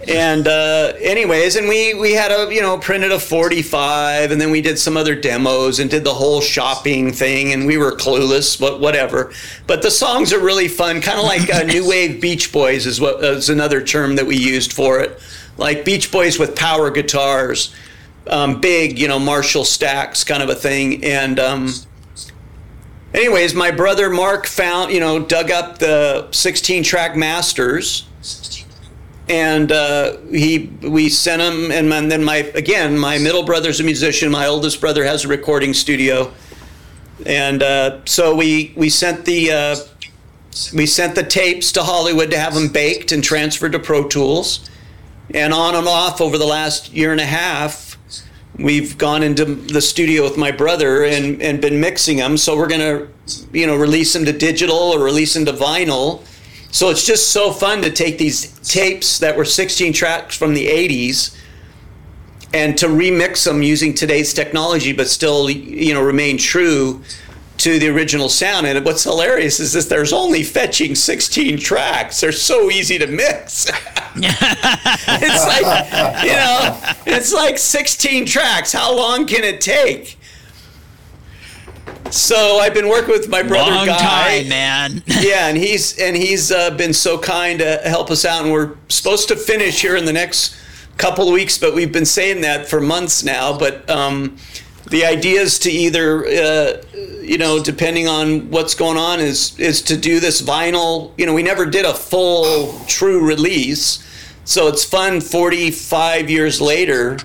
and uh, anyways, and we we had a you know printed a 45, and then we did some other demos and did the whole shopping thing, and we were clueless, but whatever. But the songs are really fun, kind of like uh, new wave Beach Boys is what is another term that we used for it, like Beach Boys with power guitars, um, big you know Marshall stacks kind of a thing, and. Um, Anyways, my brother Mark found, you know, dug up the 16 track masters and uh, he we sent him and then my again my middle brother's a musician my oldest brother has a recording studio. And uh, so we we sent the uh, we sent the tapes to Hollywood to have them baked and transferred to Pro Tools. And on and off over the last year and a half we've gone into the studio with my brother and, and been mixing them so we're to you know release them to digital or release them to vinyl so it's just so fun to take these tapes that were 16 tracks from the 80s and to remix them using today's technology but still you know remain true to the original sound. And what's hilarious is that there's only fetching 16 tracks. They're so easy to mix. It's like you know it's like 16 tracks. How long can it take so i've been working with my brother Long guy time, man. yeah, and he's and he's uh, been so kind to help us out, and we're supposed to finish here in the next couple of weeks, but we've been saying that for months now. But um, the idea is to either, uh, you know, depending on what's going on, is is to do this vinyl. You know, we never did a full true release, so it's fun. Forty five years later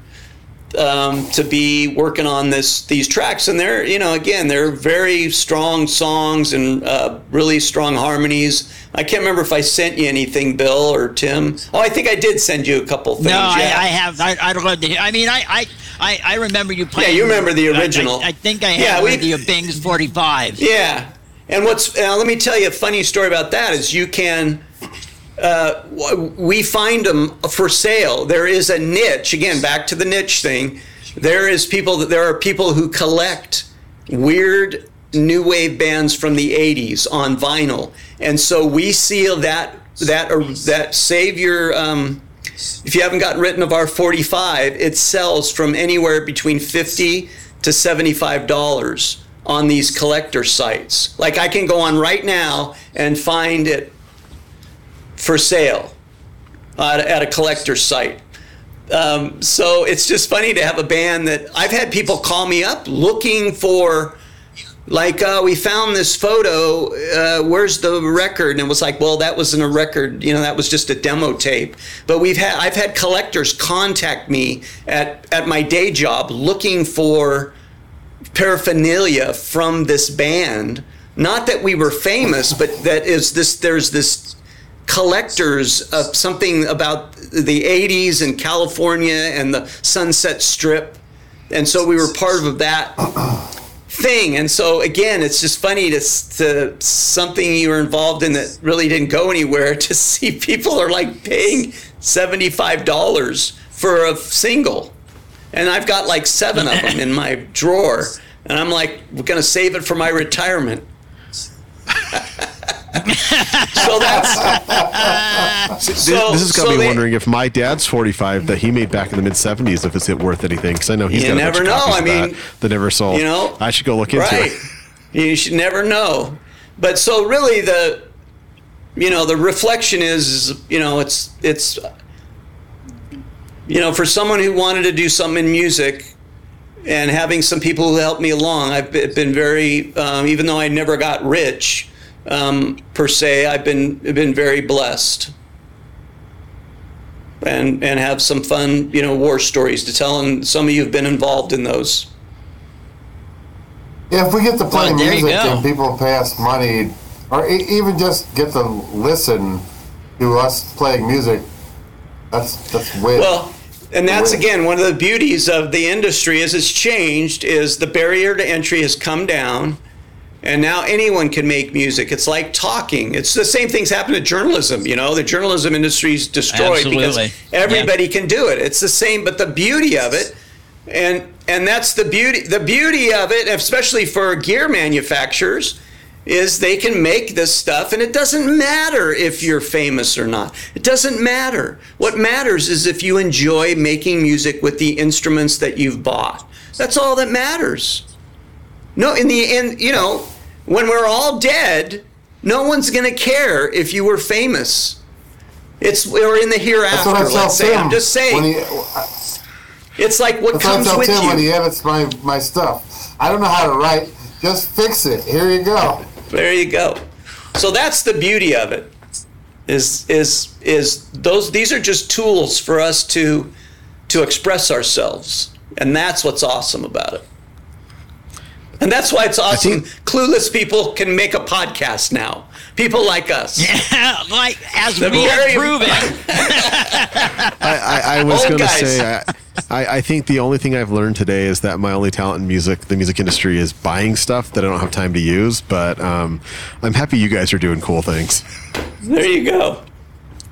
um, to be working on this these tracks, and they're you know again they're very strong songs and uh, really strong harmonies. I can't remember if I sent you anything, Bill or Tim. Oh, I think I did send you a couple things. No, I, yeah. I have. I, I'd love to hear. I mean, I, I, I, I remember you playing. Yeah, you remember the I- original. I, I think I Yeah, have we- with the Bing's 45. Yeah, and what's uh, let me tell you a funny story about that is you can. Uh, we find them for sale. There is a niche again. Back to the niche thing. There is people that there are people who collect weird new wave bands from the '80s on vinyl, and so we seal that that or that save your. Um, if you haven't gotten written of our 45, it sells from anywhere between 50 to 75 dollars on these collector sites. Like I can go on right now and find it for sale uh, at a collector site. Um, so it's just funny to have a band that I've had people call me up looking for like uh, we found this photo uh, where's the record? And it was like well that wasn't a record you know that was just a demo tape. But we've had i've had collectors contact me at, at my day job looking for paraphernalia from this band. Not that we were famous but that is this there's this collectors of something about the 80s and california and the sunset strip and so we were part of that thing. And so again, it's just funny to, to something you were involved in that really didn't go anywhere to see people are like paying $75 for a single. And I've got like seven of them in my drawer. and I'm like, we're gonna save it for my retirement. so that's This, So- this has got so me they- wondering if my dad's 45 that he made back in the mid 70s, if it's it worth anything. Because I know he's You got a bunch never of know. I of that mean, that never sold. you know, I should go look into right. it. You should never know. But so really the you know, the reflection is, you know, it's it's you know, for someone who wanted to do something in music and having some people who helped me along, I've been very, um, even though I never got rich um, per se, I've been been very blessed, and and have some fun, you know, war stories to tell. And some of you have been involved in those. Yeah, if we get to play Well, music and people pay us money, or e- even just get to listen to us playing music, that's that's weird. Well, and that's Right. again one of the beauties of the industry as it's changed is the barrier to entry has come down and now anyone can make music. It's like talking. It's the same things happen to journalism, you know. The journalism industry is destroyed because Absolutely. everybody can do it. It's the same, but the beauty of it and and that's the beauty the beauty of it, especially for gear manufacturers, is they can make this stuff and it doesn't matter if you're famous or not. It doesn't matter. What matters is if you enjoy making music with the instruments that you've bought. That's all that matters. No, in the end, you know, when we're all dead, no one's going to care if you were famous. It's we're in the hereafter. Let's say. Tim. I'm just saying. he, It's like what that's what I comes tell with Tim when he edits my, my stuff. I don't know how to write. Just fix it. Here you go. There you go. So that's the beauty of it. Is is is those these are just tools for us to to express ourselves. And that's what's awesome about it. And that's why it's awesome. think- Clueless people can make a podcast now. People like us. Yeah, like as The we have very- proven. I, I, I was going to say, I, I, I think the only thing I've learned today is that my only talent in music, the music industry, is buying stuff that I don't have time to use. But um, I'm happy you guys are doing cool things. There you go.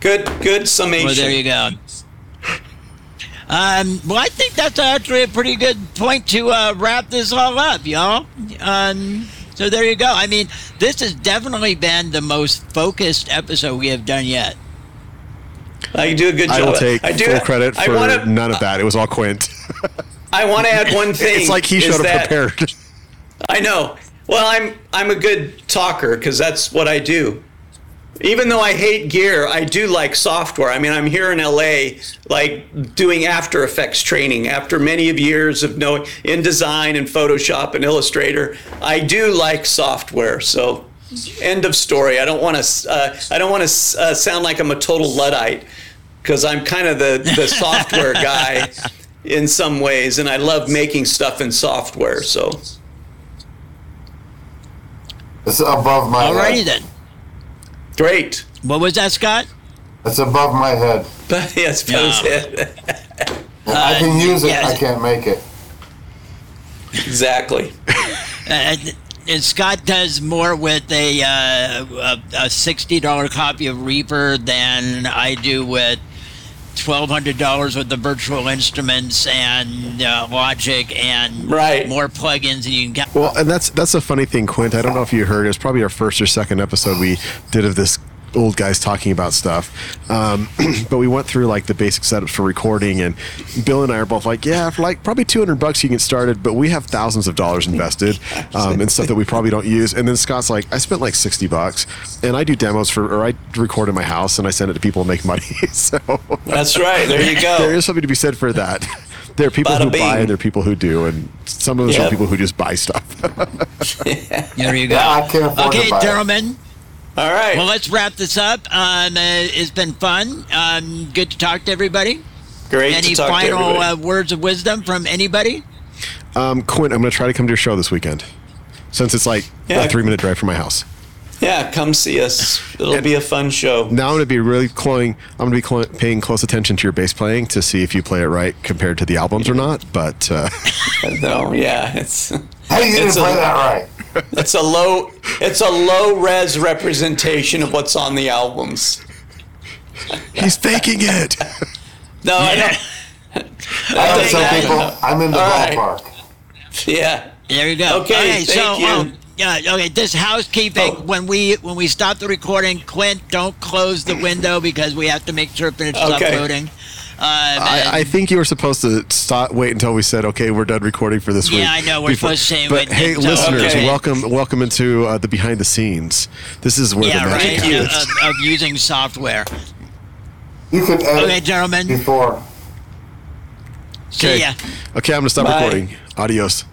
Good good summation. Well, there you go. Um, well, I think that's actually a pretty good point to uh, wrap this all up, y'all. Um, so there you go. I mean, this has definitely been the most focused episode we have done yet. I do a good job. I will take I do, full credit for wanna, none of that. It was all Quint. I want to add one thing. it's like he is showed up prepared. I know. Well, I'm I'm a good talker because that's what I do. Even though I hate gear, I do like software. I mean, I'm here in LA, like doing After Effects training. After many of years of knowing InDesign and Photoshop and Illustrator, I do like software. So, end of story. I don't want to. Uh, I don't want to uh, sound like I'm a total luddite because I'm kind of the the software guy in some ways, and I love making stuff in software. So. It's above my Alrighty head. then. Great. What was that, Scott? It's above my head. But yes, Bill's Yeah. head. I can use it. yes. I can't make it. exactly. Uh, and Scott does more with a, uh, a, a $60 copy of Reaper than I do with $1,200 with the virtual instruments and uh, Logic and Right. more plugins and you can get. Well, and that's that's a funny thing, Quint. I don't know if you heard. It was probably our first or second episode we did of this old guys talking about stuff. Um, but we went through like the basic setups for recording, and Bill and I are both like, yeah, for like probably 200 bucks you can get started, but we have thousands of dollars invested um, in stuff that we probably don't use. And then Scott's like, I spent like 60 bucks, and I do demos for, or I record in my house and I send it to people and make money. so That's right. There you go. There is something to be said for that. There are people Bada who buy and there are people who do, and some of us Yep. are people who just buy stuff. There you go. Yeah, I can't okay, to it. gentlemen. All right. Well, let's wrap this up. Um, uh, it's been fun. Um, good to talk to everybody. Great Any to talk final everybody. uh, words of wisdom from anybody? Um, Quint, I'm going to try to come to your show this weekend, since it's like Yeah. a three minute drive from my house. yeah, come see us. It'll be a fun show. Now I'm going to be really cloing, I'm going to be clo- paying close attention to your bass playing to see if you play it right compared to the albums or not. But uh, No, yeah, it's Hey, you didn't a- play that right. It's a low it's a low res representation of what's on the albums. he's faking it. No, I Yeah. don't. I think tell that- people I'm in the All right. ballpark. Yeah. There you go. Okay, so thank you. um, yeah, okay. This housekeeping Oh. when we when we stop the recording, Quint, don't close the window because we have to make sure that it's Okay. uploading. Um, I, I think you were supposed to stop, wait until we said, "Okay, we're done recording for this Yeah, week." Yeah, I know, we're supposed to say But when- hey, so- listeners, Okay. welcome, welcome into uh, the behind the scenes. This is where yeah, the magic right. happens. Of, of using software. You can edit Okay, gentlemen. before. See Okay. ya. Okay, I'm gonna stop Bye. recording. Adios.